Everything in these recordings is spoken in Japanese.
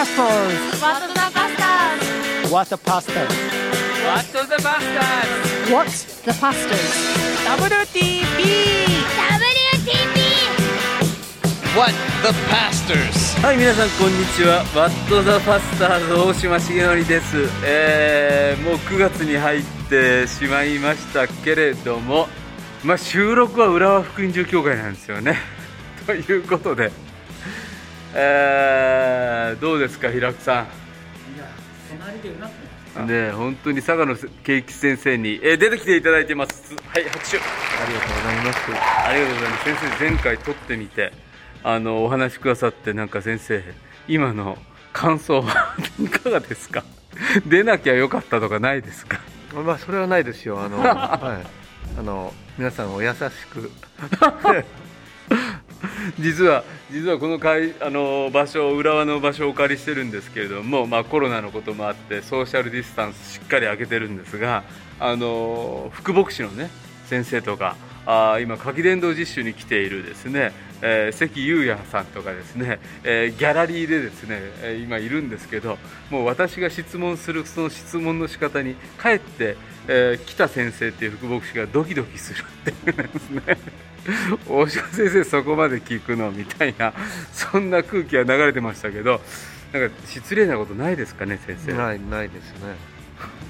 pastors? What the pastors? What the pastors? What the Bastards What the pastors? WTP! WTP! What the Pastors はい皆さんこんにちはワット・ザ・ファスターズ大島重則です、えー、もう9月に入ってしまいましたけれどもまあ収録は浦和福音住教会なんですよねということで、えー、どうですか平久さん？ね本当に佐賀の圭一先生に、えー出てきていただいてます。はい拍手。ありがとうございます。ありがとうございます。先生前回撮ってみてあのお話しくださってなんか先生今の感想は いかがですか？出なきゃよかったとかないですか？まあそれはないですよ。あの、はい、あの皆さんお優しく。実は実はこの会あの場所浦和の場所をお借りしてるんですけれども、まあ、コロナのこともあってソーシャルディスタンスしっかり空けてるんですがあの副牧師のね先生とかあ今夏季伝道実習に来ているですね、えー関裕也さんとかですね、えーギャラリーでですね、えー今いるんですけどもう私が質問するその質問の仕方にかえって、えー北先生っていう副牧師がドキドキするっていうんですね 大島先生そこまで聞くのみたいなそんな空気が流れてましたけどなんか失礼なことないですかね先生ないないですね。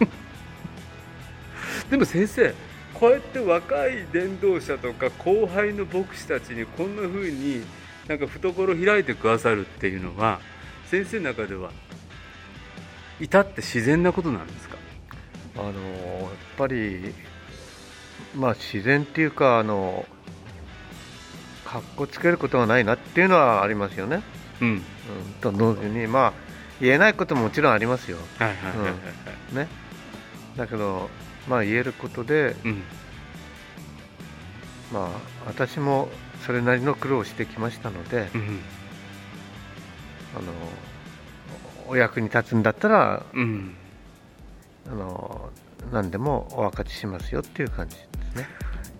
でも先生こうやって若い伝道者とか後輩の牧師たちにこんな風になんか懐開いてくださるっていうのは先生の中では至って自然なことなんですか？あのやっぱりまあ自然っていうかあのかっこつけることはないなっていうのはありますよね。うんうん、と同時にまあ言えないことももちろんありますよ。はいはいはいはいね。だけどまあ言えることでうんまあ私もそれなりの苦労をしてきましたので、うんあのお役に立つんだったらうんあの何でもお分かちしますよっていう感じですね。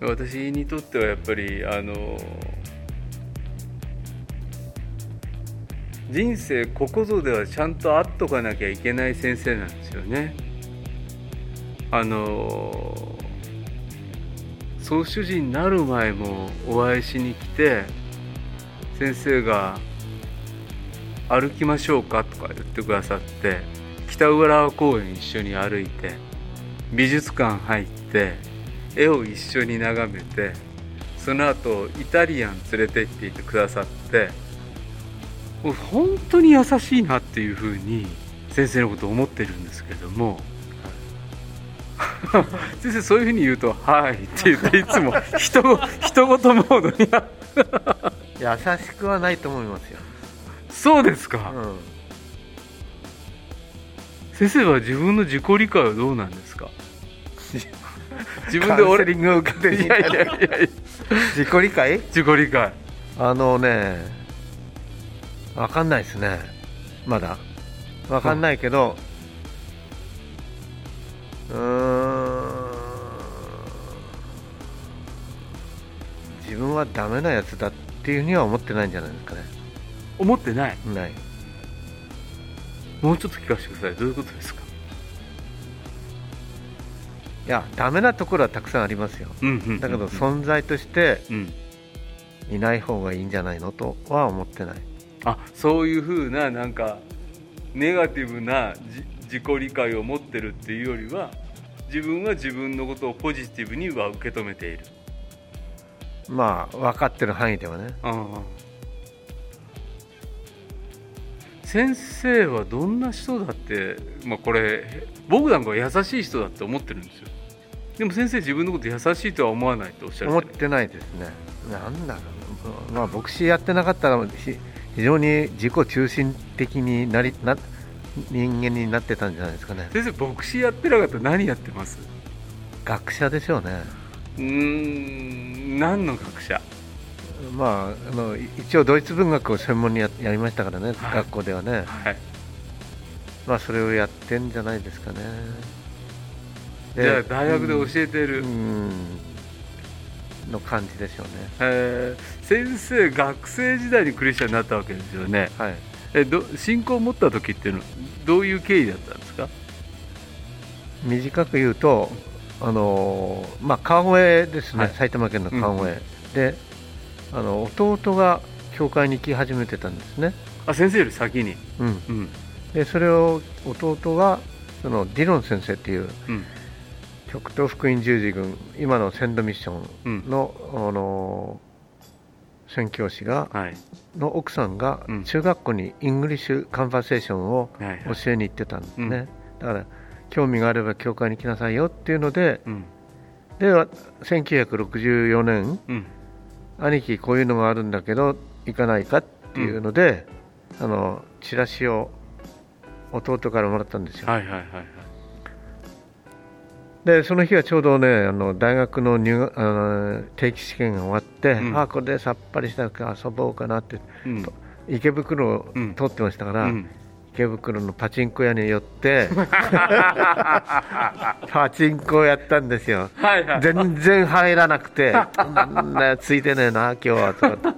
私にとってはやっぱりあの人生ここぞではちゃんと会っとかなきゃいけない先生なんですよね。あの総主人になる前もお会いしに来て先生が「歩きましょうか」とか言ってくださって北浦和公園一緒に歩いて美術館入って絵を一緒に眺めてその後イタリアン連れて行ってくださってもう本当に優しいなっていうふうに先生のこと思ってるんですけども 先生そういうふうに言うと「はい」って言っていつも 人ご人事モードにな 優しくはないと思いますよ。そうですか、うん。先生は自分の自己理解はどうなんですか？自分で俺リングを受けていいやいやいや自己理解？自己理解。あのね分かんないですね。まだ。分かんないけどうーん。自分はダメなやつだっていうふうには思ってないんじゃないですかね。思ってない？ない。もうちょっと聞かせてください。どういうことですか？いやダメなところはたくさんありますよ。うんうんうん。だけど存在としてうん。いない方がいいんじゃないのとは思ってない。あそういうふうななんかネガティブなじ自己理解を持ってるっていうよりは自分は自分のことをポジティブには受け止めている。まあ分かってる範囲ではね。ああ先生はどんな人だって、まあ、これ僕なんかは優しい人だって思ってるんですよ。でも先生自分のこと優しいとは思わないとおっしゃる思ってないですね。なんだろうまあ牧師やってなかったらひ非常に自己中心的になりな人間になってたんじゃないですかね。先生牧師やってなかったら何やってます？学者でしょうね。うーん何の学者？まああのい一応ドイツ文学を専門にややりましたからね、はい。学校ではね。はい。まあそれをやってんじゃないですかね。じゃあ大学で教えてる、うんの感じでしょうね。えー。先生学生時代にクリスチャンになったわけですよね。はいえど信仰を持った時っていうのはどういう経緯だったんですか？短く言うと、あのーまあ、川越ですね、はい。埼玉県の川越、であの弟が教会に行き始めてたんですね、あ先生より先に。うん、うん。でそれを弟がそのディロン先生っていううん。極東福音十字軍今のセンドミッショうん。ンの、あのー宣教師がはい。の奥さんがうん。中学校に English conversation をはいはい。教えに行ってたんですね、うん。だから興味があれば教会に来なさいよっていうのでうん。でわ1964年うん。兄貴こういうのがあるんだけど行かないかっていうので、あのチラシを弟からもらったんですよ、はいはいはいはいでその日はちょうどねあの大学の入学あの定期試験が終わって、うん。あこれでさっぱりしたから遊ぼうかなってうん。池袋をうん。通ってましたから、うん。池袋のパチンコ屋に寄って パチンコをやったんですよ。はいはい。全然入らなくて なついてねえな今日はとか。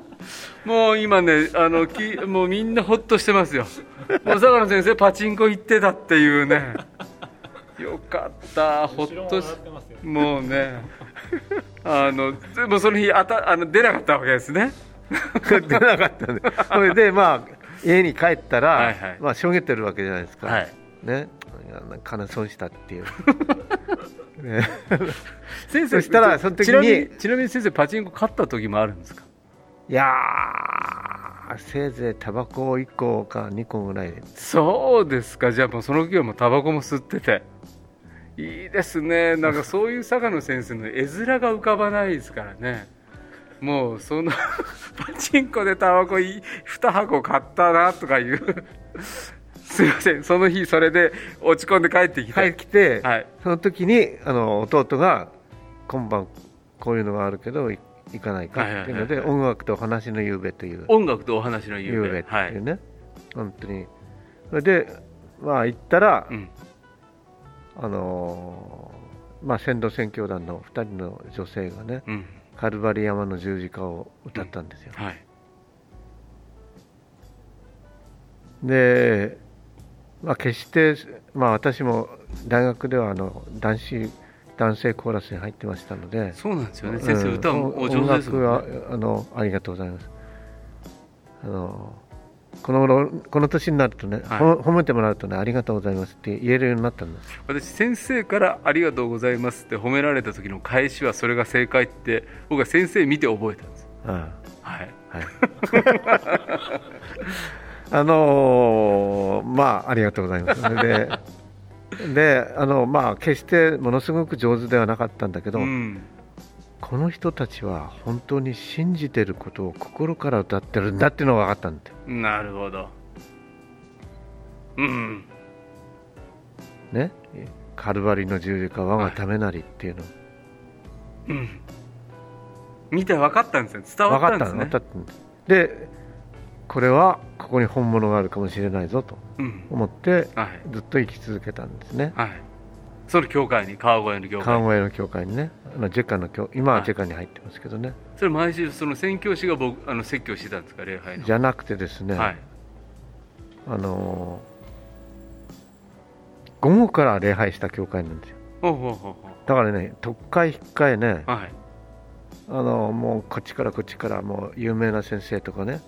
もう今ねあのきもうみんなほっとしてますよ。もう相良先生パチンコ行ってたっていうねよかったほっとしもうね。あのでもその日あたあの出なかったわけですね。出なかったんでそれでまあ家に帰ったら、はいはい。まあしょげてるわけじゃないですか、はい。ね。金損したっていう、ね。先そしたらその時にちなみにちなみに先生パチンコ勝った時もあるんですか？いやーせいぜいタバコ1個か2個ぐらい。でそうですか。じゃあもうその時はもうタバコも吸ってて。いいですね。なんかそういう坂野先生の絵面が浮かばないですからね。もうその パチンコでタバコ2箱買ったなとかいう。すいません。その日それで落ち込んで帰ってきて、帰ってきて、はい。その時にあの弟が今晩こういうのがあるけどい行かないか。っていうので、はいはい。音楽と話の夕べという。音楽とお話の夕べ。夕べってはいいうね、本当に。それでまあ行ったら、うん。あのーまあ先導宣教団の2人の女性がねうん。カルバリ山の十字架を歌ったんですよ、はい。で、まあ、決して、まあ、私も大学ではあの男子男性コーラスに入ってましたので。そうなんですよね。うん。先生歌もお上手ですもん音ね楽はあのありがとうございます。あのこの頃この年になるとね、はい。ほ褒めてもらうとねありがとうございますって言えるようになったんです。私先生から「ありがとうございます」って褒められた時の返しはそれが正解って僕は先生見て覚えたんです。あはい。あはい。あのーまあありがとうございます。でであのまあ決してものすごく上手ではなかったんだけど、うん。この人たちは本当に信じてることを心から歌ってるんだっていうのが分かったんだよ。なるほど。うんね？カルバリの十字架我がためなりっていうの、うん。見て分かったんですね伝わったんですね。でこれはここに本物があるかもしれないぞとうん。思ってはい。ずっと生き続けたんですね。はい。その教会に川越の教会。川越の教会にね。あのジェカの教今ははい。ジェカに入ってますけどね、それ毎週その宣教師が僕あの説教してたんですか礼拝の。じゃなくてですね、はい。あのー午後から礼拝した教会なんですよ。ほうほうほうほだからね特会引っかえねうはい。あのもうこっちからこっちからもう有名な先生とかね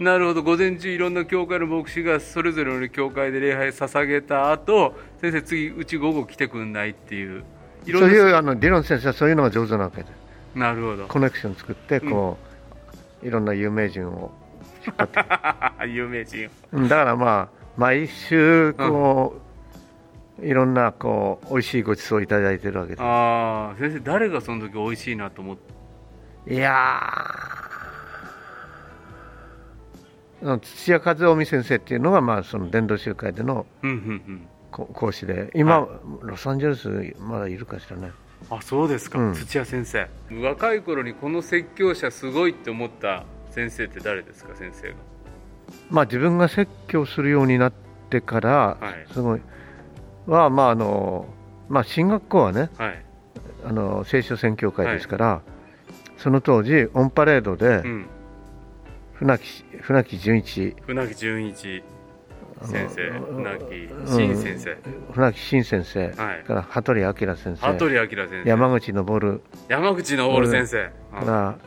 なるほど。午前中いろんな教会の牧師がそれぞれの教会で礼拝捧げた後先生次うち午後来てくんないっていう。そういうあの理論先生はそういうのが上手なわけで。なるほど。コネクション作ってこう、いろんな有名人を 有名人うんだからまあ毎週こう、いろんなこう美味しいごちそうをいただいてるわけで。ああ先生誰がその時美味しいなと思って？いや土屋和臣先生っていうのがまあその伝道集会での講師で今、はロサンゼルスまだいるかしらね。あそうですか、うん。土屋先生。若い頃にこの説教者すごいって思った先生って誰ですか先生が？まあ自分が説教するようになってから、はい。すごい。はまああのまあ進学校はねはい。あの聖書宣教会ですから、その当時オンパレードでうん船木船木純一。船木純一先生うん船木新先生、船木新先生、はい。から羽鳥明先生。羽鳥明先生。山口昇山口昇先生、うん。から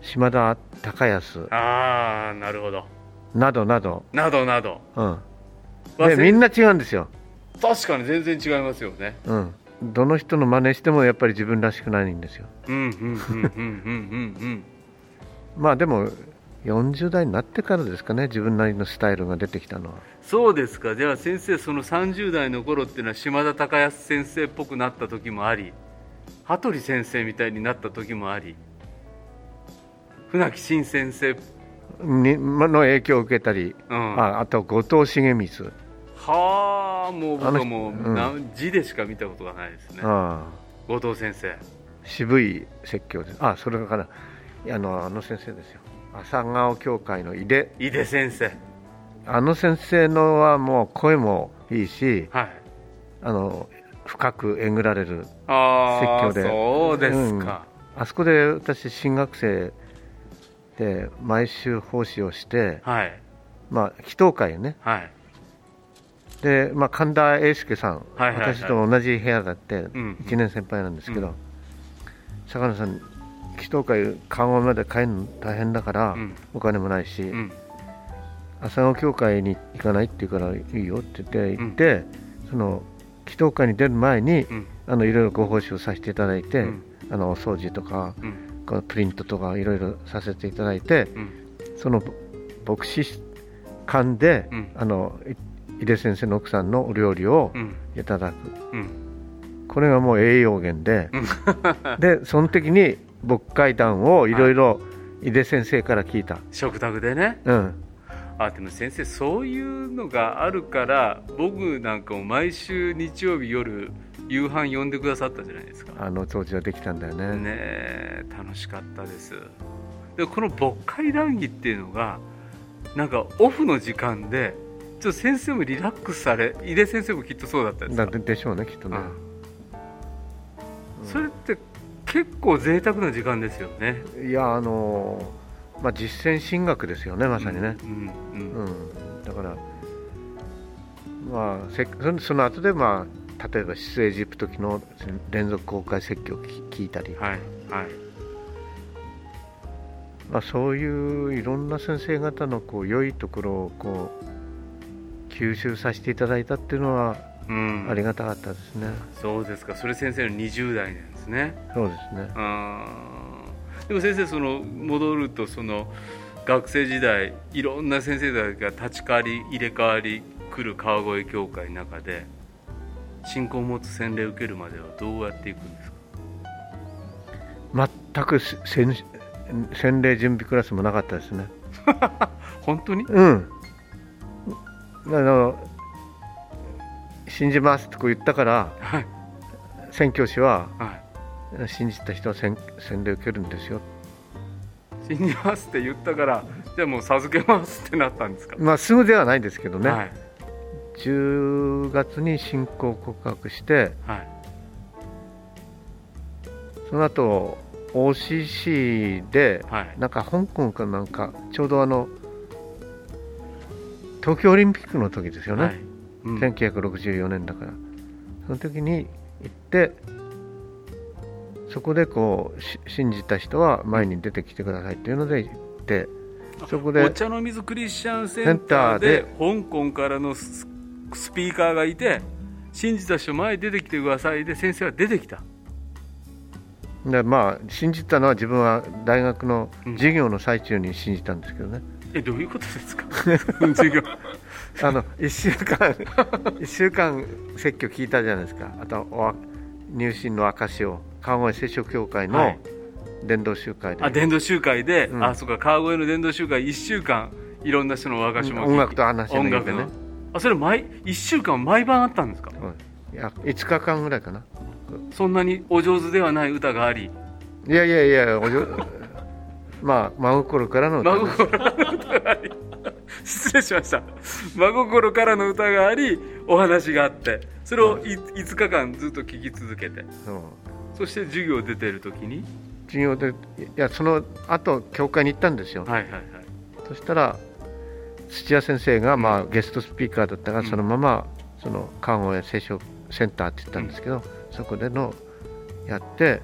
島田孝康。ああなるほど。などなど、などなど。うん、でみんな違うんですよ、確かに全然違いますよね。うん、どの人の真似してもやっぱり自分らしくないんですよ。うんうんうんうんうんうん。まあでも40代になってからですかね自分なりのスタイルが出てきたのは。そうですか。じゃあ先生その30代の頃っていうのは島田孝康先生っぽくなった時もあり羽鳥先生みたいになった時もあり船木新先生。にの影響を受けたり、うん。ああと後藤重光、はあもう僕はもう、うん。な字でしか見たことがないですね。あ後藤先生。あ渋い説教です。あそれからあのあの先生ですよ朝顔協会の井出。井出先生。あの先生のはもう声もいいしはい。あの深くえぐられる説教で。そうですか、あそこで私新学生で毎週奉仕をして、はい。まあ、祈祷会ね。はい。で、まあ、神田英介さん、はいはいはい。私と同じ部屋だってん。1年先輩なんですけど、うん。坂野さん祈祷会緩和まで帰るの大変だから、うん。お金もないし、うん。朝顔協会に行かないって言うからいいよって言って行って、その祈祷会に出る前に、うん。あのいろいろご奉仕をさせていただいて、うん。あのお掃除とか、うん。このプリントとかいろいろさせていただいて、うん。その牧師館で、うん。あのい井出先生の奥さんのお料理をうん。いただく、うん。これがもう栄養源で、でその時に牧会談をいろいろ井出先生から聞いた、食卓でね。うん、あでも先生そういうのがあるから僕なんかも毎週日曜日夜夕飯呼んでくださったじゃないですか。あの当時はできたんだよね。ねえ楽しかったです。でこの牧会談義っていうのがなんかオフの時間でちょっと先生もリラックスされ井出先生もきっとそうだったんですだかででしょうねきっとね、うん。それって結構贅沢な時間ですよね。いやあのまあ実践神学ですよねまさにね、うんうんうん。だからまあせそのその後でまあ例えば出エジプト記の連続公開説教を聞聞いたり、はいはい。まあ、そういういろんな先生方のこう良いところをこう吸収させていただいたっていうのはうん。ありがたかったですね、そうですか。それ先生の20代なんですね。そうですね。でも先生その戻るとその学生時代いろんな先生たちが立ち替わり入れ替わり来る川越教会の中で信仰を持つ洗礼を受けるまではどうやっていくんですか？全くせ洗洗礼準備クラスもなかったですね。本当に？うん。あの信じますってこう言ったからはい。宣教師ははい信じた人は洗洗礼受けるんですよ。信じますって言ったからじゃあもう授けますってなったんですか、まあすぐではないですけどね、はい。10月に信仰告白してはい。その後 OCC ではい。なんか香港かなんかちょうどあの東京オリンピックの時ですよね、はい。うん。1964年だから。その時に行ってそこでこうし信じた人は前に出てきてくださいっていうので行ってそこおで茶の水クリスチャンセンターで香港からのススピーカーがいて信じた人前に出てきてくださいで先生は出てきた。でまあ信じたのは自分は大学の授業の最中に信じたんですけどね、えどういうことですか？授業。あの1週間一週間説教聞いたじゃないですか。あとお入信の証を川越聖書協会のはい。伝道集会で、あ伝道集会で、うん。あそうか川越の伝道集会1週間いろんな人の和菓子も音楽と話音楽の。のねあそれ毎1週間毎晩あったんですか？うん。いや5日間ぐらいかな。そんなにお上手ではない歌があり。いやいやいやおじょ まあ真心からの歌真心からの歌があり。失礼しました。真心からの歌がありお話があって。それをい5日間ずっと聴き続けて。そして授業出てる時に？授業でいやその後教会に行ったんですよ、はいはいはい。そしたら土屋先生が、まあ、ゲストスピーカーだったが、うん。そのままその看護や清少センターって言ったんですけど、そこでのやって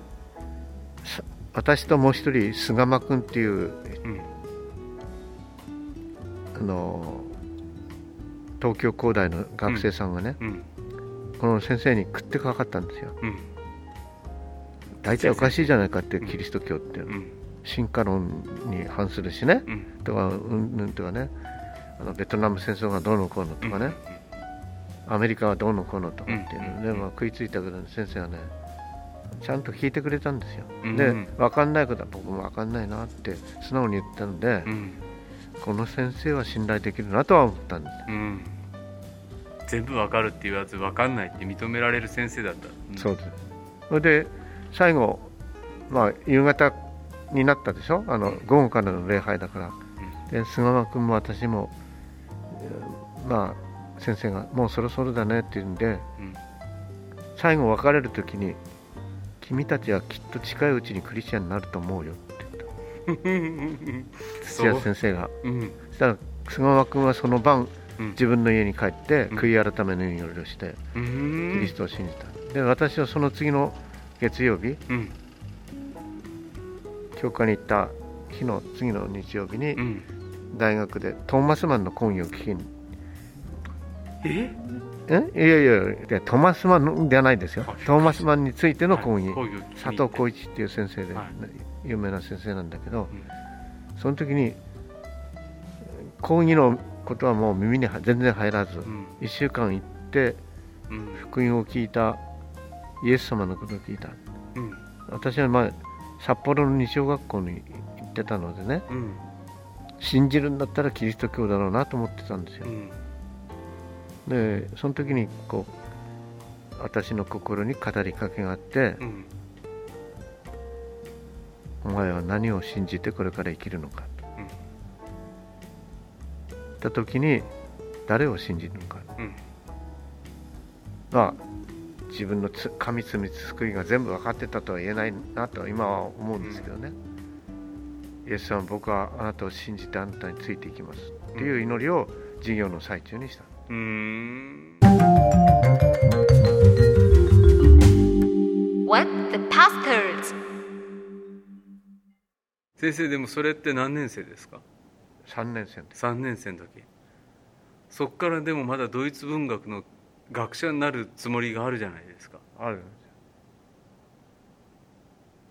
さ私ともう一人菅間君っていううん。あの東京工大の学生さんがね、うん。この先生に食ってかかったんですよ。うん。大体おかしいじゃないかってキリスト教って、うん。進化論に反するしね、うん。とかうんぬんとかね。あのベトナム戦争がどうのこうのとかね、アメリカはどうのこうのとかっていうので、うん。まあ、食いついたけど先生はねちゃんと聞いてくれたんですよ、うん。で分かんないことは僕も分かんないなって素直に言ったので、うんこの先生は信頼できるなとは思ったんです。うん。全部わかるって言わずわかんないって認められる先生だった、うん。そうです。それで最後、まあ、夕方になったでしょ？あの午後からの礼拝だから、で菅間君も私も、えーまあ、先生がもうそろそろだねって言うんでうん。最後別れる時に君たちはきっと近いうちにクリスチャンになると思うよ土屋先生がうん。そしたら菅間君はその晩うん。自分の家に帰って悔い改めの祈りをしてキリストを信じたで私はその次の月曜日教会に行った日の次の日曜日に大学でトーマスマンの講義を聞きにええいやいやいやトーマスマンではないですよトーマスマンについての講義講義を聞きに佐藤浩一っていう先生で、はい有名な先生なんだけど、うん。その時に講義のことはもう耳には全然入らず、うん。1週間行ってうん。福音を聞いたイエス様のことを聞いた。うん。私は、まあ、札幌の日曜学校に行ってたのでねうん。信じるんだったらキリスト教だろうなと思ってたんですよ。う、ん。でその時にこう私の心に語りかけがあって、うんお前は何を信じてこれから生きるのか。とうん。言った時に誰を信じるのか。うん。まあ自分のつ神罪救いが全部分かってたとは言えないなと今は思うんですけどね、イエス様僕はあなたを信じてあなたについていきます。っていう祈りを授業の最中にした。うーん。What the pastors? 先生でもそれって何年生ですか？3年生です3年生の時。そっからでもまだドイツ文学の学者になるつもりがあるじゃないですか。ある。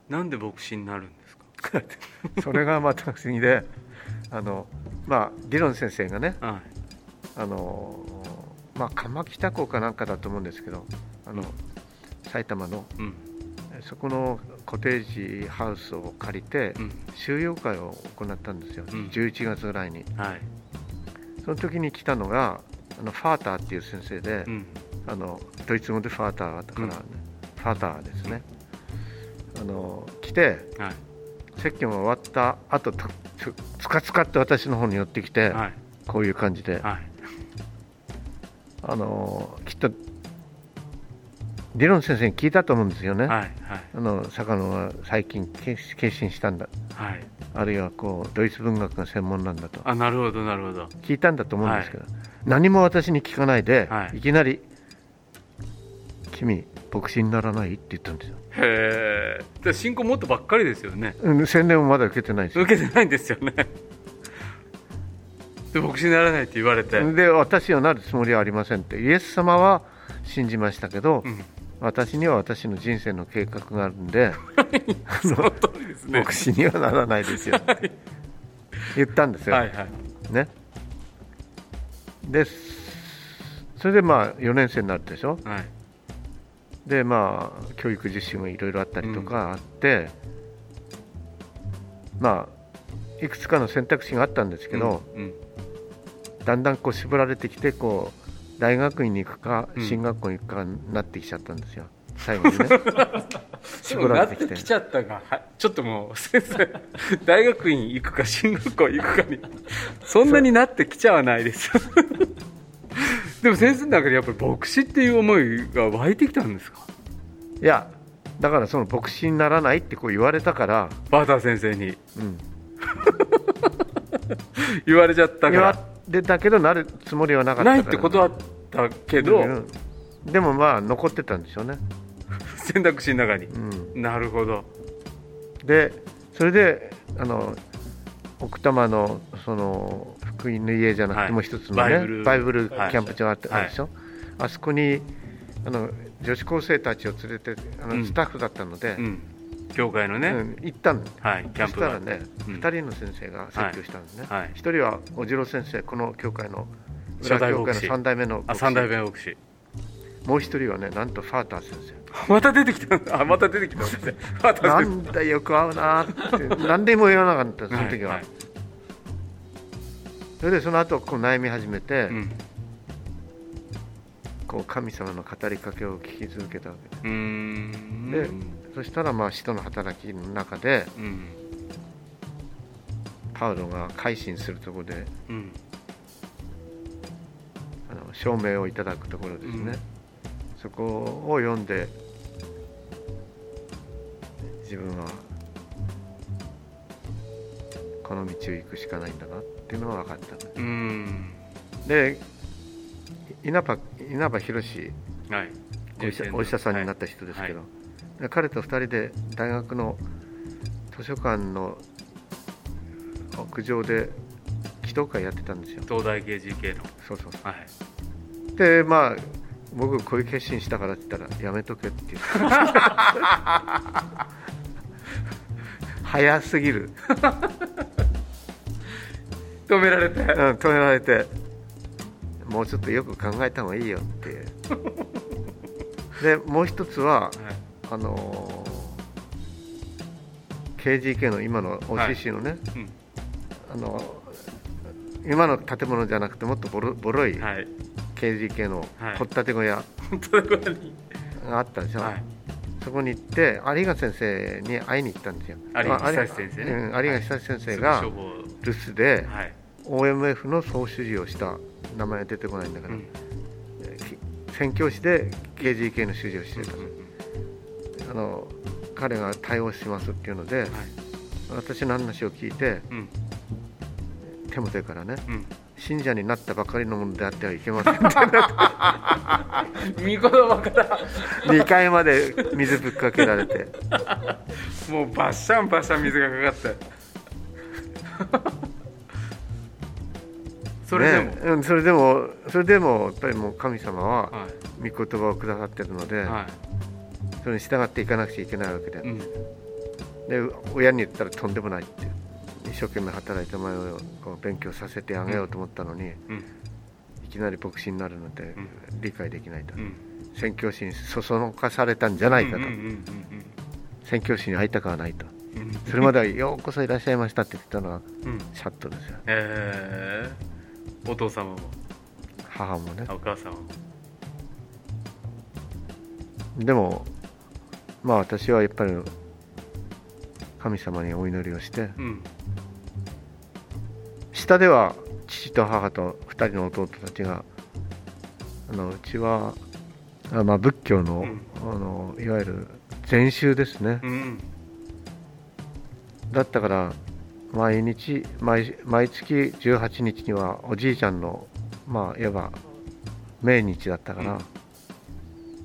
なんで牧師になるんですか？それがまた不思議であのまあ理論先生がねはあのまあ鎌北港かなんかだと思うんですけどあの埼玉のいうんそこのコテージハウスを借りてうん。収容会を行ったんですよ、うん。11月ぐらいに。はい。その時に来たのがあのファーターっていう先生で、うん。あのドイツ語でファーターだから、ねうん。ファーターですね。あの来てはい。説教が終わった後とつつかつかって私の方に寄ってきて、はい。こういう感じで、はい。あのきっと理論先生に聞いたと思うんですよね、はいはい。あの坂野は最近決決心したんだ。はい。あるいはこうドイツ文学が専門なんだと。あなるほどなるほど。聞いたんだと思うんですけど、何も私に聞かないで、はい。い、きなり「君牧師にならない?」って言ったんですよ、へえで進行もっとばっかりですよね。うん、宣伝もまだ受けてないですよ。受けてないんですよね。で牧師にならないって言われて、で私はなるつもりはありませんって。イエス様は信じましたけど、うん、私には私の人生の計画があるんでその通りですね。牧師にはならないですよ。言ったんですよ、はいはい。ね。でそれでまあ4年生になるでしょ？はい。でまあ教育実習もいろいろあったりとかあって、まあいくつかの選択肢があったんですけど、うんうん。だんだんこう絞られてきてこう大学院に行くかうん。進学校に行くかになってきちゃったんですよ。最後にね。絞られてきてなってきちゃったがはちょっともう先生大学院行くか進学校行くかに。そんなになってきちゃわないです。よ でも先生の中でやっぱり牧師っていう思いが湧いてきたんですか？いやだからその牧師にならないってこう言われたから、バーター先生に。うん、言われちゃったかられたけどなるつもりはなかったないって断ったけど、うんでもまあ残ってたんでしょうね、選択肢の中に。うん、なるほど。でそれであの奥多摩のその福音の家じゃなくはい。てもう一つのね、バイブル。バイブルキはい。ャンプ場あって、あるでしょ。あそこにあの女子高生たちを連れてあの、うん。スタッフだったので、うん教会のね、うん行ったんはいキャンプが。そしたらね、うん。2人の先生が説教したんですね、はい。1人はおじろ先生この教会の裏教会の3代目のあ牧師。三代目牧師。もう1人はねなんとファーター先生。また出てきた。んだあまた出てきたんですねまたな出てんだよく合うなーって何でも言わなかったその時は、はい。それでその後こう悩み始めて、うん。こう神様の語りかけを聞き続けたわけ。ですでそしたらまあ使徒の働きの中でうんパウロが改心するところでうんあの証明をいただくところですね、うんそこを読んで自分はこの道を行くしかないんだなっていうのは分かった。んですうん。で稲葉稲葉博はい。お医者お医者さんになった人ですけど、で彼と2人で大学の図書館の屋上で祈祷会やってたんですよ。東大 KGK の。そうそうそはい、うでまあ僕こういう決心したからって言ったらやめとけって言って早すぎる、止められて。うん、止められて。もうちょっとよく考えた方がいいよっていう。でもう一つははいあのー KGK の今の OCC のね、うん。あの今の建物じゃなくてもっとボロボロいはい。KGK のはい。掘ったて小屋。があったでしょ、はい。そこに行って有賀先生に会いに行ったんですよ。有賀まあ久志先生ね。うん有賀久志先生が留守ではい。OMF の総主事をした名前出てこないんだから、うん。宣教師で KGK の主事をしてた、うんうんあの彼が対応しますっていうので、はい。私の話を聞いてうん。手も手からねうん。信者になったばかりのものであってはいけませんって見言葉 から2階まで水ぶっかけられて。もうバッシャンバッシャン水がかかってそれでも、ねうん、それでもそれでもやっぱりもう神様はは御言葉をくださってるので、い。はそれに従っていかなくちゃいけないわけで,、い、うん、で親に言ったらとんでもないって一生懸命働いてお前をこう勉強させてあげようと思ったのに、うん。いきなり牧師になるなんてん。理解できないと、うん。宣教師にそそのかされたんじゃないかと、宣教師に会いたくはないと。それまではようこそいらっしゃいましたって言ってたのはシャットですよ。えー、お父様も。母もね。お母様も。でもまあ私はやっぱり神様にお祈りをしてうん。下では父と母と2人の弟たちがあのうちはあ、まあ、仏教の,、うん。あのいわゆる禅宗ですね、うん。だったから毎日毎毎月18日にはおじいちゃんのまあいわば命日だったから、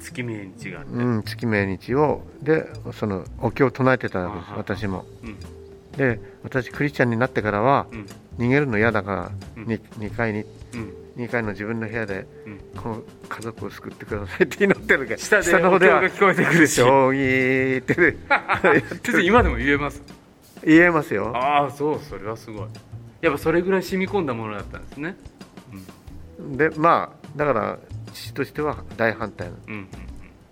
月命日があって、うん月命日を。でそのお経を唱えてたわけです私も。うん。で私クリスチャンになってからはうん。逃げるの嫌だからうん。2, 階にうん。2階の自分の部屋でうん。この家族を救ってくださいって祈ってるけ。ど下でお経が聞こえてくるし。将棋って 先生今でも言えます？言えますよ。ああそうそれはすごい。やっぱそれぐらい染み込んだものだったんですね。でまあだから父としては大反対なの。うん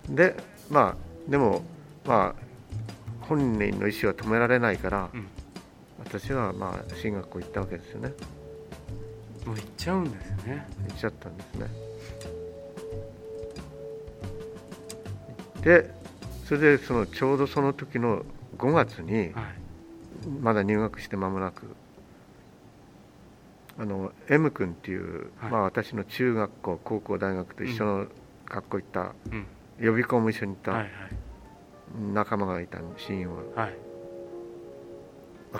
うんでまあでもまあ本人の意思は止められないから、うん。私はまあ進学校行ったわけですよね。もう行っちゃうんですよね。行っちゃったんですね。でそれでそのちょうどその時の5月にはい。まだ入学して間もなくあの M 君っていう、はい。まあ、私の中学校高校大学と一緒の学校行った、うん。予備校も一緒に行った、はい仲間がいた親友はは。いはい。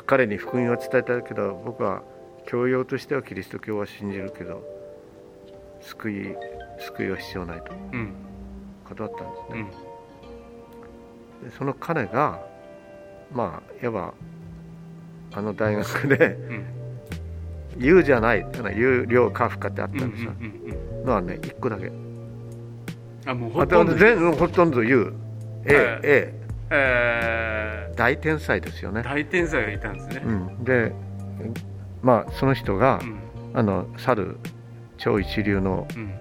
彼に福音を伝えたけど僕は教養としてはキリスト教は信じるけど救い救いは必要ないとうん。断ったんですね、うん。でその彼がまあいわばあの大学でうん「有じゃない」有料カフカってあったんですよ、うんのはね1個だけ。うんあもうほあととんど全部ほとんど U A、はい。A え。大天才ですよね。ー、、大天才がいたんですね。うん、でまあその人が、うん。あの去る超一流のうん。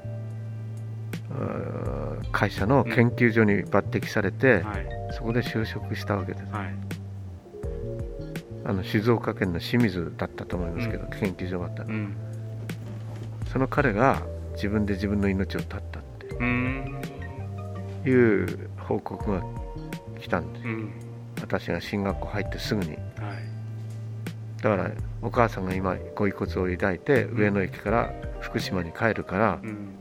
会社の研究所に抜擢されて、はい。そこで就職したわけです。はいあの静岡県の清水だったと思いますけど、研究所があったの。うん。その彼が自分で自分の命を絶ったっうんていう報告が来たんですうん。私が進学校入ってすぐに。はい。だからお母さんが今ご遺骨を抱いて上野駅から福島に帰るからうん。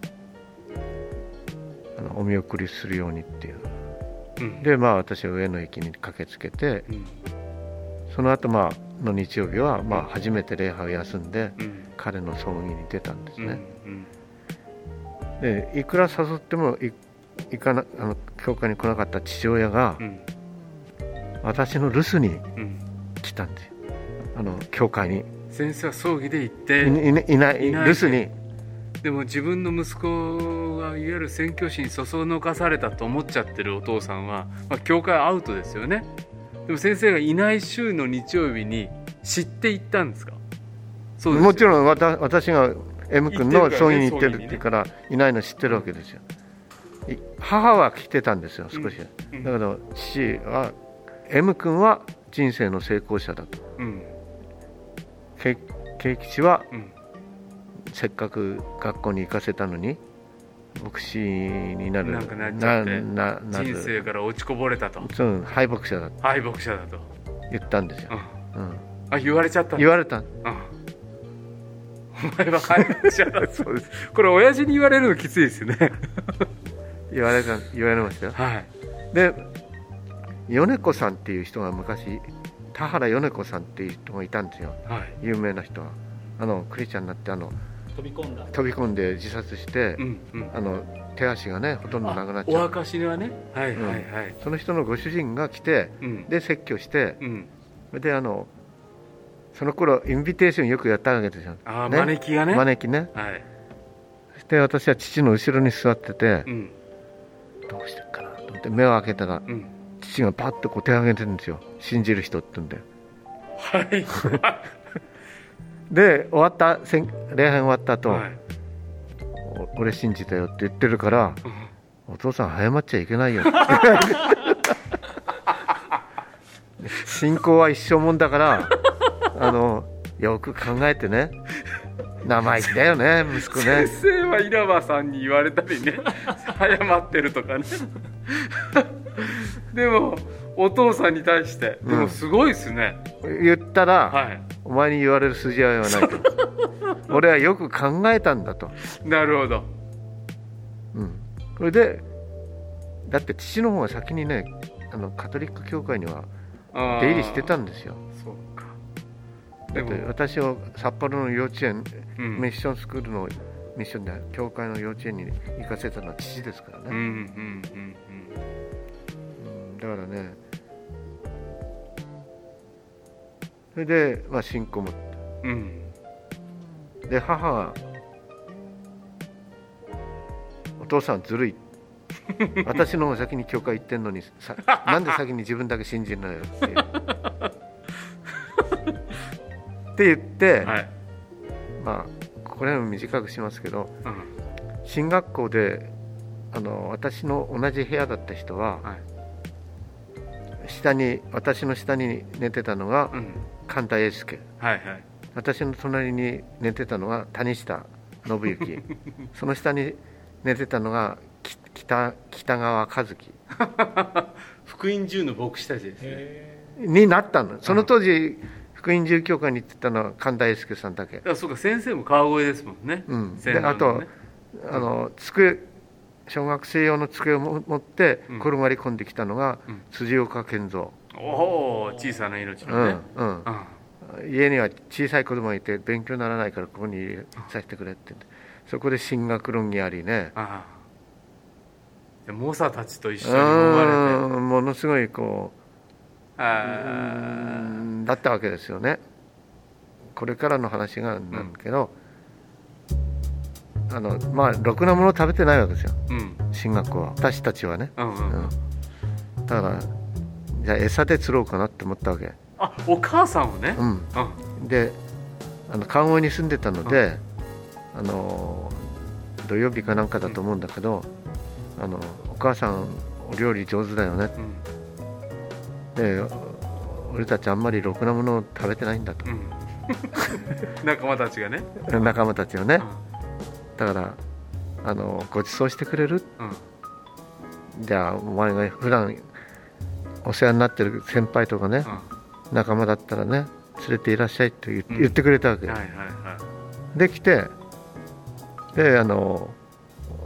あのお見送りするようにっていううん。でまあ私は上野駅に駆けつけてうんその後まあの日曜日はまあ初めて礼拝を休んでうん。彼の葬儀に出たんですうんね、でいくら誘ってもい行かなあの教会に来なかった父親がうん。私の留守にうん。来たんですよ。あの教会に。先生は葬儀で行っいていいないいない留守に。でも自分の息子がいわゆる宣教師にそそのかされたと思っちゃってるお父さんは、まあ、教会アウトですよねでも先生がいない週の日曜日に知って行ったんですか？そうですよもちろんわた私が M 君の葬儀に行ってるっていうからい。ないの知ってるわけですよ。い母は来てたんですよ少し、うん。だけど父は M 君は人生の成功者だと。うん。け慶吉はうん。せっかく学校に行かせたのに牧師になる。なんかなっちゃって人る。生から落ちこぼれたと。そう敗北者だと敗北者だと、言ったんですよ。う、ん、うん、あ言われちゃった。言われた。うん。お前は敗北者だ そうです。これ親父に言われるのきついですよね。言われた言われましたよ。はい。で米子さんっていう人が昔田原米子さんっていう人がいたんですよ。はい。有名な人は。あのクリスチャンになってあの飛び込んだ。飛び込んで自殺して、うんうん。あの手足がねほとんどなくなっちおゃう。証にはね？はいはいはい。その人のご主人が来てうん。で説教してうん。であのその頃インビテーションよくやったわけですよ、ああ、ね招きがね？招きね。はい。そして私は父の後ろに座っててう、ん。どうしてるかなと思って目を開けたらうん。父がパッとこう手を挙げてるんですよ。信じる人って言うんで。はいで終わった礼拝終わった後、はい。お俺信じたよって言ってるからお父さん早まっちゃいけないよ 信仰は一生もんだから あのよく考えてね。生意気だよね息子ね。先生は稲葉さんに言われたりね。早まってるとかね。でもお父さんに対して。でもすごいですね、言ったら、はいお前に言われる筋合いはないと俺はよく考えたんだと、なるほど。うん、それでだって父の方が先にねあのカトリック教会には出入りしてたんですよ。そうか。だって私を札幌の幼稚園、うん。ミッションスクールのミッションで教会の幼稚園に行かせたのは父ですからね、うんうんうん。うんだからねそれで、まあ、信仰もうんうんで母はお父さんずるい。私の方が先に教会行ってんのにさ なんで先に自分だけ信じるのよっていう。って言って、はい。まあこれも短くしますけどうん。進学校であの私の同じ部屋だった人は、はい。下に私の下に寝てたのがうん神田英介。はいはい。私の隣に寝てたのが谷下信之。その下に寝てたのがき北北川和樹。福音中の牧師たちですね。になったの。その当時福音住教会に行ってたのは神田英介さんだけ、あそうか先生も川越ですもんね、うん、で先あとあの机小学生用の机をも持ってうん。転がり込んできたのがうん。辻岡健三、おお小さな命うのね。んうん。うん。家には小さい子供がいて勉強にならないからここにさせてくれって。そこで進学論議ありね。ああ。で猛者たちと一緒に揉まれて。うんものすごいこうあうんだったわけですよね。これからの話がなんだけど、あのまあろくなものを食べてないわけですよ。ーうん。進学校は。私たちはね、うんうん、うん。だからじゃあ餌で釣ろうかなって思ったわけ。あお母さんをね。うん。うん。であの川越に住んでたので、あの土曜日かなんかだと思うんだけど、あのお母さんお料理上手だよね。うん。で俺たちあんまりろくなものを食べてないんだと。うん。仲間たちがね。仲間たちはね。だからあのご馳走してくれる？じゃあお前が普段お世話になってる先輩とかね仲間だったらね連れていらっしゃいって言,、うん。言ってくれたわけ、はいはいはい。できてであの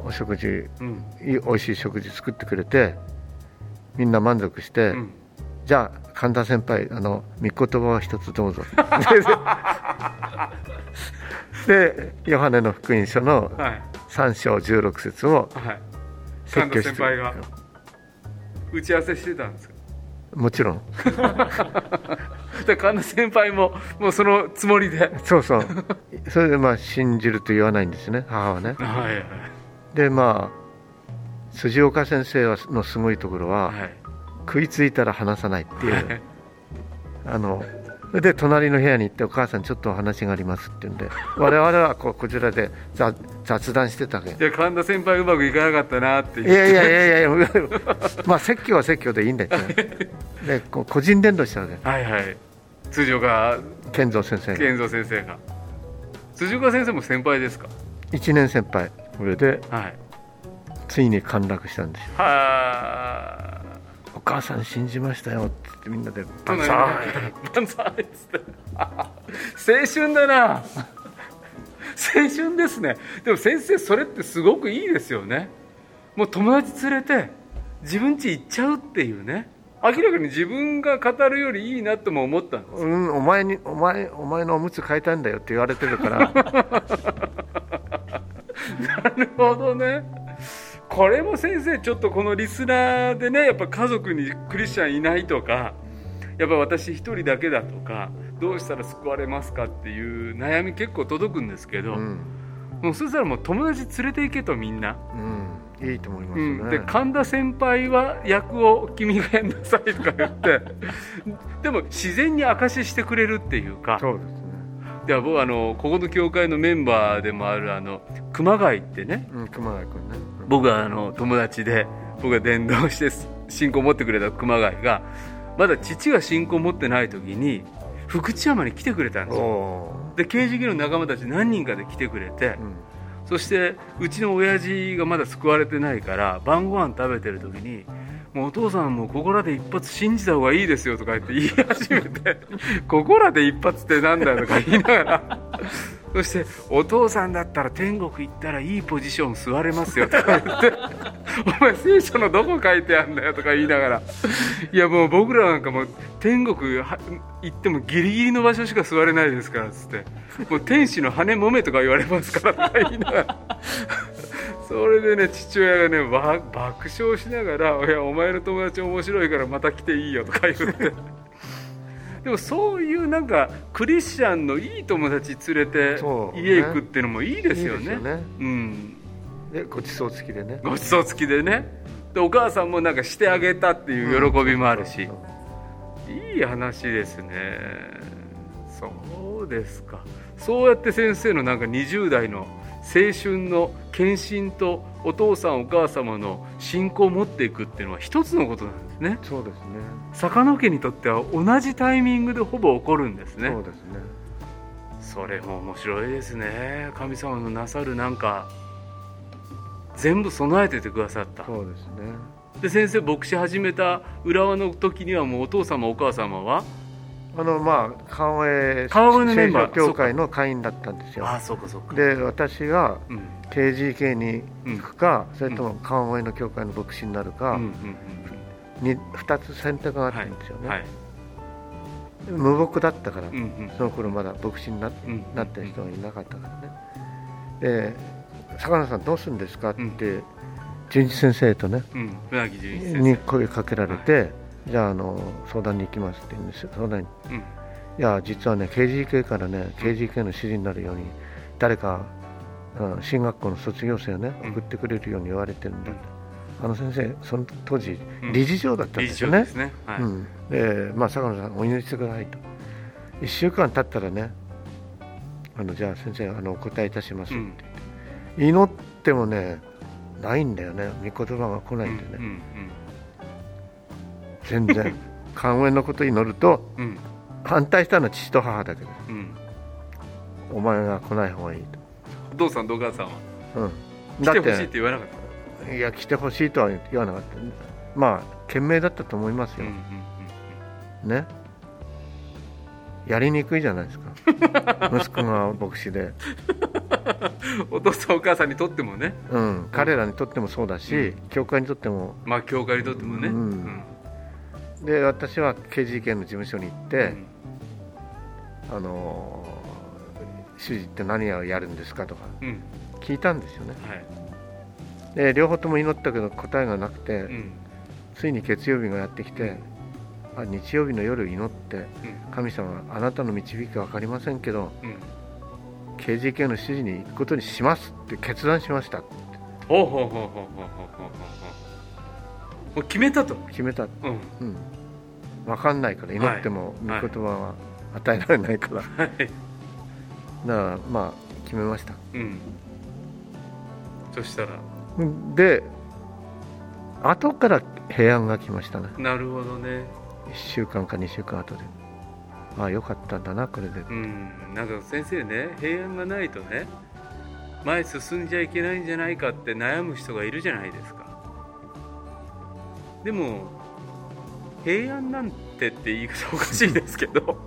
お食事うん。いい美味しい食事作ってくれてみんな満足して、うん。じゃあ神田先輩あの御言葉を一つどうぞ。でヨハネの福音書のはい。3章16節をはい。説教して神田先輩が打ち合わせしてたんですか？もちろん。で神田先輩ももうそのつもりで。そうそう。それでまあ信じると言わないんですね母はね。はいはい。でまあ辻岡先生はのすごいところは、はい。食いついたら話さないっていう、はい。あの で隣の部屋に行って「お母さんちょっとお話があります」って言うんで我々はこうこちらで雑雑談してたわけ。じゃあ神田先輩うまくいかなかったなってってやいやいやいやいやまあ説教は説教でいいんだけどでこう個人伝道したわけ。はいはい。辻岡。健三先生が。健三先生が。辻岡先生も先輩ですか？1年先輩。これではいついに陥落したんですよ。はあ「お母さん信じましたよ」って言ってみんなで「バン万ザ歳万歳っつって。青春だな。青春ですね。でも先生それってすごくいいですよね。もう友達連れて自分家行っちゃうっていうね。明らかに自分が語るよりいいなとも思ったんです。うん、お前にお前お前のおむつ変えたんだよって言われてるから。なるほどねこれも先生ちょっとこのリスナーでねやっぱ家族にクリスチャンいないとかやっぱ私一人だけだとかどうしたら救われますかっていう悩み結構届くんですけど、うん、もうそしたらもう友達連れて行けとみんな、うん、いいと思いますうん、で神田先輩は役を君がやんなさいとか言って でも自然に証ししてくれるっていうか。そうですね。では僕あのここの教会のメンバーでもあるあの熊谷ってね。うん熊谷君ね僕はあの友達で僕が伝道して信仰を持ってくれた熊谷がまだ父が信仰を持ってない時に福知山に来てくれたんですよ。おで刑事議の仲間たち何人かで来てくれてー、うん。そしてうちの親父がまだ救われてないから晩ご飯食べてる時に「もうお父さんもここらで一発信じた方がいいですよ」とか言って言い始めて「ここらで一発ってなんだよ」とか言いながらそして「お父さんだったら天国行ったらいいポジション座れますよ」とか言って「お前聖書のどこ書いてあんだよ」とか言いながら「いやもう僕らなんかもう天国行ってもギリギリの場所しか座れないですから」っつって「もう天使の羽もめとか言われますから」とか言いな。がら。それでね父親がね爆笑しながら「いやお前の友達面白いからまた来ていいよ」とか言って。でもそういうなんかクリスチャンのいい友達連れて家行くっていうのもいいですよね。いいですよね。うん。でごちそう付きでね。ごちそう付きでね。でお母さんもなんかしてあげたっていう喜びもあるし、いい話ですね。そうですか。そうやって先生のなんか20代の青春の献身とお父さんお母様の信仰を持っていくっていうのは一つのことなんですね。そうですね。坂野家にとっては同じタイミングでほぼ起こるんですね。そうですね。それも面白いですね。神様のなさるなんか全部備えててくださった。そうですね。で先生牧師始めた浦和の時にはもうお父様お母様はあのまあ川越川越聖書協会の会員だったんですよ。ああそうかそうか。で私がうん。KGK にうん行くか、それとも川越の教会の牧師になるか、うんうんに2つ選択があったんですよね、はい。無牧だったから、うんうん。その頃まだ牧師になうんなった人がいなかったからね、で坂野さんどうするんですかって、純一先生とねうん。に声かけられて、じゃああの相談に行きますって言うんですよ。相談に。生うん。いや実はね KGK からね KGK の指示になるように誰か、うん進学校の卒業生をねうん。送ってくれるように言われてるんだって、あの先生その当時うん。理事長だったん理ですよね。ね。はい。うん、でまあ坂野さんお祈りしてくださいと。1週間経ったらねあのじゃあ先生あのお答えいたしますって。うん。言って、祈ってもねないんだよね。御言葉が来ないんでね、うん全然。関連のこと祈ると反対したのは父と母だけど。うん。お前が来ない方がいいお父さんとお母さんは？と、うん、来てほしいって言わなかったいや来てほしいとは言わなかった。まあ賢明だったと思いますよ、うんうんね。やりにくいじゃないですか。息子が牧師で、う んお父さんお母さんにとってもね。うん、彼らにとってもそうだし、教会にとっても。まあ教会にとってもね。うんで私は刑事事件の事務所に行って、うん、あの主治って何をやるんですかとか聞いたんですよね、うんはい、で両方とも祈ったけど答えがなくて、うん、ついに月曜日がやってきて、あ日曜日の夜祈って、神様あなたの導きは分かりませんけど、KGK の主示に行くことにしますって決断しましたって。う決めたと。決めた、うん、うん、分かんないから祈っても御はい言葉は与えられないから、はい。だからまあ決めました。うん。そしたら。で後から平安が来ましたね。なるほどね。1週間か2週間後で。ああよかったんだなこれで。うん。なんか先生ね平安がないとね前進んじゃいけないんじゃないかって悩む人がいるじゃないですか。でも平安なんてって言い方おかしいですけど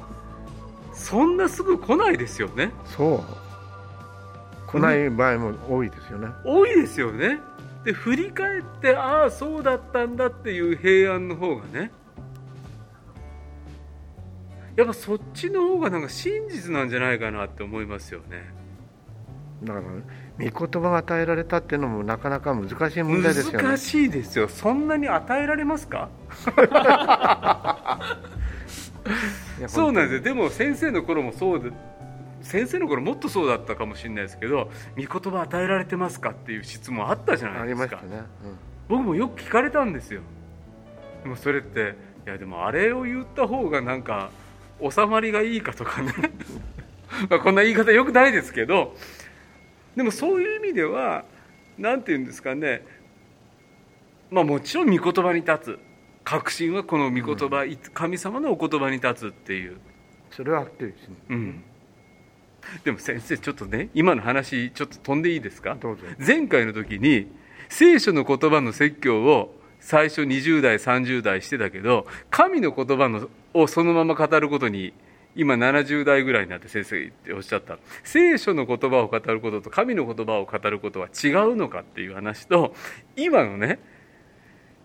そんなすぐ来ないですよね。そう。来ない場合も多いですよね。多いですよね。で振り返ってああそうだったんだっていう平安の方がね。やっぱそっちの方がなんか真実なんじゃないかなって思いますよね。だから御言葉が与えられたっていうのもなかなか難しい問題ですよね。難しいですよ。そんなに与えられますか？そうなんですよ。でも先生の頃もそうで先生の頃もっとそうだったかもしれないですけど御言葉与えられてますかっていう質問あったじゃなあいですか。りましたね、僕もよく聞かれたんですよ。でもそれっていやでもあれを言った方がなんか収まりがいいかとかね。まあこんな言い方よくないですけどでもそういう意味では何て言うんですかね。まあもちろん御言葉に立つ。確信はこの御言葉、神様のお言葉に立つっていう。うん、それはあってですねうん。でも先生ちょっとね今の話ちょっと飛んでいいですか？どうぞ。前回の時に聖書の言葉の説教を最初20代30代してたけど神の言葉のをそのまま語ることに今70代ぐらいになって先生っておっしゃった。聖書の言葉を語ることと神の言葉を語ることは違うのかっていう話と今のね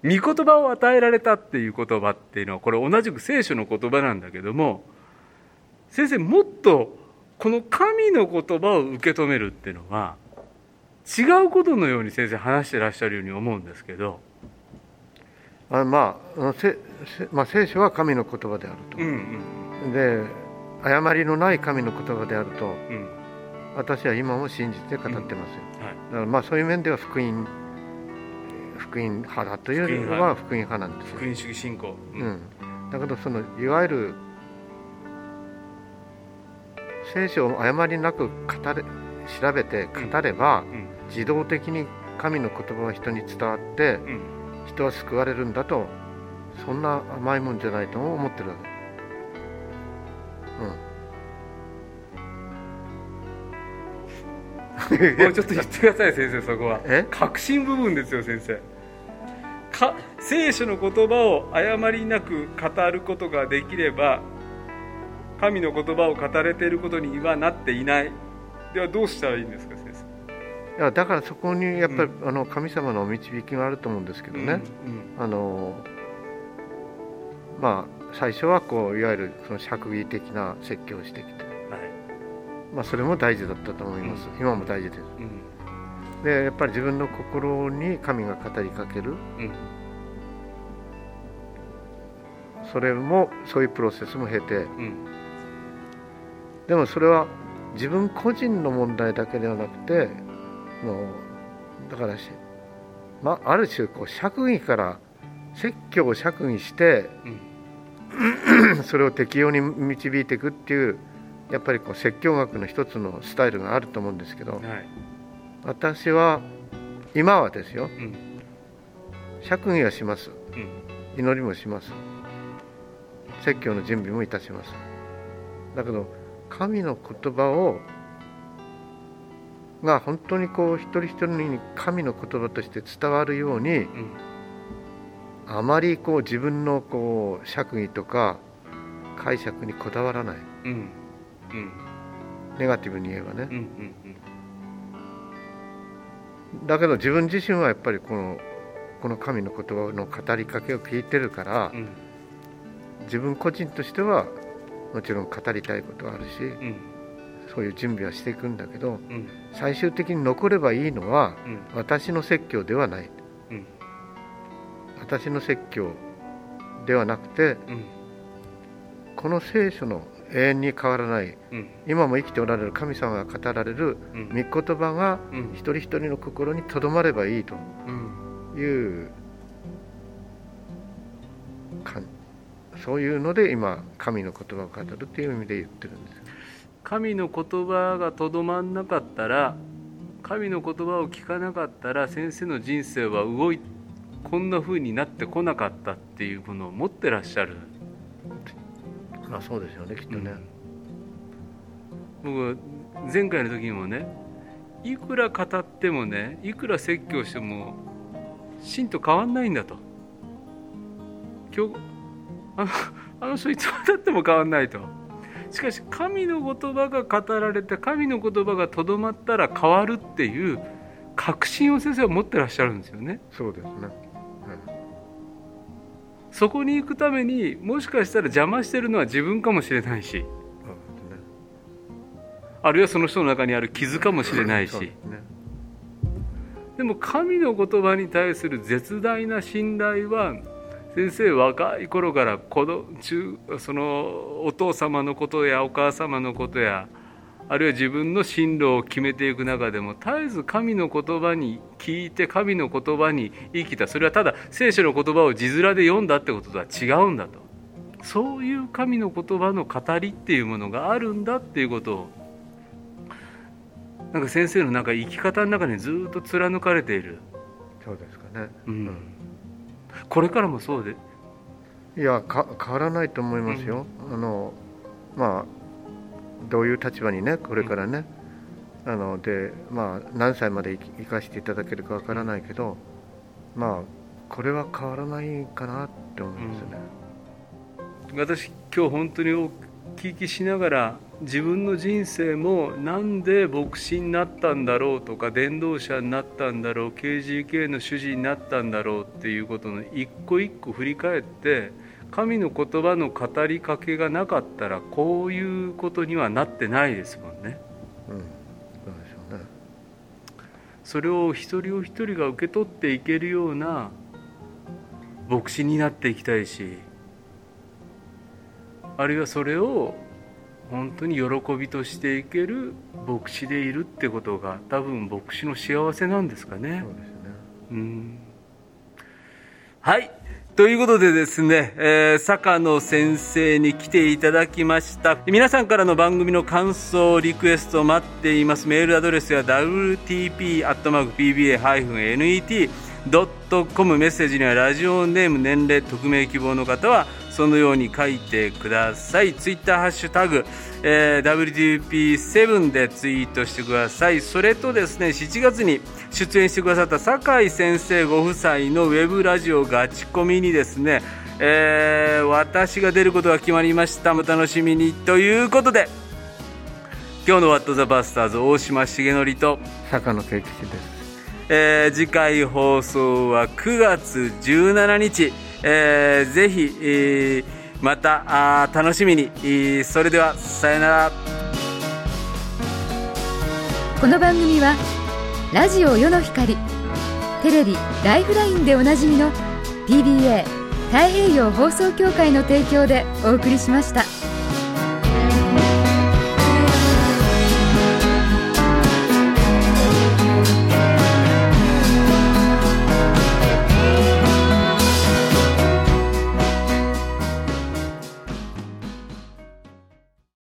御言葉を与えられたっていう言葉っていうのはこれ同じく聖書の言葉なんだけども先生もっとこの神の言葉を受け止めるっていうのは違うことのように先生話してらっしゃるように思うんですけど、あまあまあ、聖書は神の言葉であると、うん。で誤りのない神の言葉であると私は今も信じて語ってますよ、はい。だからまあそういう面では福音福音派だというよりは福音派。なんですよ。福音主義信仰、ううん、だけどそのいわゆる聖書を誤りなく語れ調べて語れば、うん。自動的に神の言葉が人に伝わってうん。人は救われるんだとそんな甘いもんじゃないと思ってるわけ、もうちょっと言ってください先生そこは。え？核心部分ですよ先生。か聖書の言葉を誤りなく語ることができれば神の言葉を語れていることにはなっていない。ではどうしたらいいんですか先生？うん、いやだからそこにやっぱり、あの神様のお導きがあると思うんですけどね、うん。あのまあ最初はこういわゆるその釈義的な説教をしてきて、はい。まあ、それも大事だったと思います、うん。今も大事です。うん。でやっぱり自分の心に神が語りかける。うん。それもそういうプロセスも経て。うん。でもそれは自分個人の問題だけではなくてもうだからし、まあ、ある種こう釈義から説教を釈義してうんそれを適用に導いていくっていうやっぱりこう説教学の一つのスタイルがあると思うんですけどはい。私は今はですようん。釈義はします。うん。祈りもします。説教の準備もいたします。だけど神の言葉をが本当にこう一人一人に神の言葉として伝わるようにうんあまりこう自分のこう釈義とか解釈にこだわらない。うん。うん。ネガティブに言えばね。うんうんだけど自分自身はやっぱりこのこの神の言葉の語りかけを聞いてるからうん。自分個人としてはもちろん語りたいことはあるしうん。そういう準備はしていくんだけどうん。最終的に残ればいいのはうん。私の説教ではない。うん私の説教ではなくてうん。この聖書の永遠に変わらないうん。今も生きておられる神様が語られるうん。御言葉がうん。一人一人の心にとどまればいいとうん。いうかんそういうので今神の言葉を語るっていう意味で言ってるんです。よ神の言葉がとどまんなかったら神の言葉を聞かなかったら先生の人生は動いこんな風になってこなかったっていうものを持ってらっしゃる、まあそうですよねきっとね、僕前回の時にもねいくら語ってもねいくら説教しても真と変わんないんだと。今日あのあの人いつまでたっても変わんないと。しかし神の言葉が語られて神の言葉がとどまったら変わるっていう確信を先生は持ってらっしゃるんですよね。そうですね、そこに行くためにもしかしたら邪魔してるのは自分かもしれないし。ね。あるいはその人の中にある傷かもしれないし。ね。でも神の言葉に対する絶大な信頼は先生若い頃から子ど中そのお父様のことやお母様のことやあるいは自分の進路を決めていく中でも絶えず神の言葉に聞いて神の言葉に生きた。それはただ聖書の言葉を字面で読んだってこととは違うんだと。そういう神の言葉の語りっていうものがあるんだっていうことを。なんか先生のなんか生き方の中にずっと貫かれている、そうですかね。うん。これからもそうで。いやか変わらないと思いますよ、あのまあどういう立場にねこれからね、あのでまあ何歳まで生かしていただけるかわからないけどまあこれは変わらないかなって思うんですよね、私今日本当にお聞きしながら自分の人生もなんで牧師になったんだろうとか伝道者になったんだろう KGK の主事になったんだろうっていうことの一個一個振り返って神の言葉の語りかけがなかったらこういうことにはなってないですもんね。うんそうでしょうねそれを一人お一人が受け取っていけるような牧師になっていきたいしあるいはそれを本当に喜びとしていける牧師でいるってことが多分牧師の幸せなんですかねそう。ですねうんはい。ということでですね、えー坂野先生に来ていただきました。皆さんからの番組の感想、リクエストを待っています。メールアドレスは wtp.pba-net.com メッセージにはラジオネーム、年齢、匿名希望の方はそのように書いてください。ツイッターハッシュタグ、えー WTP7 でツイートしてください。それとですね、7月に出演してくださった酒井先生ご夫妻のウェブラジオガチコミにですね、えー私が出ることが決まりました。お楽しみに。ということで、今日の「ワット・ザ・バスターズ」大島重則と、坂野圭吉ですえー次回放送は9月17日、えーぜひ、えーまたあ楽しみにえーそれではさよならこの番組はラジオ世の光テレビ「ライフライン」でおなじみの PBA 太平洋放送協会の提供でお送りしました。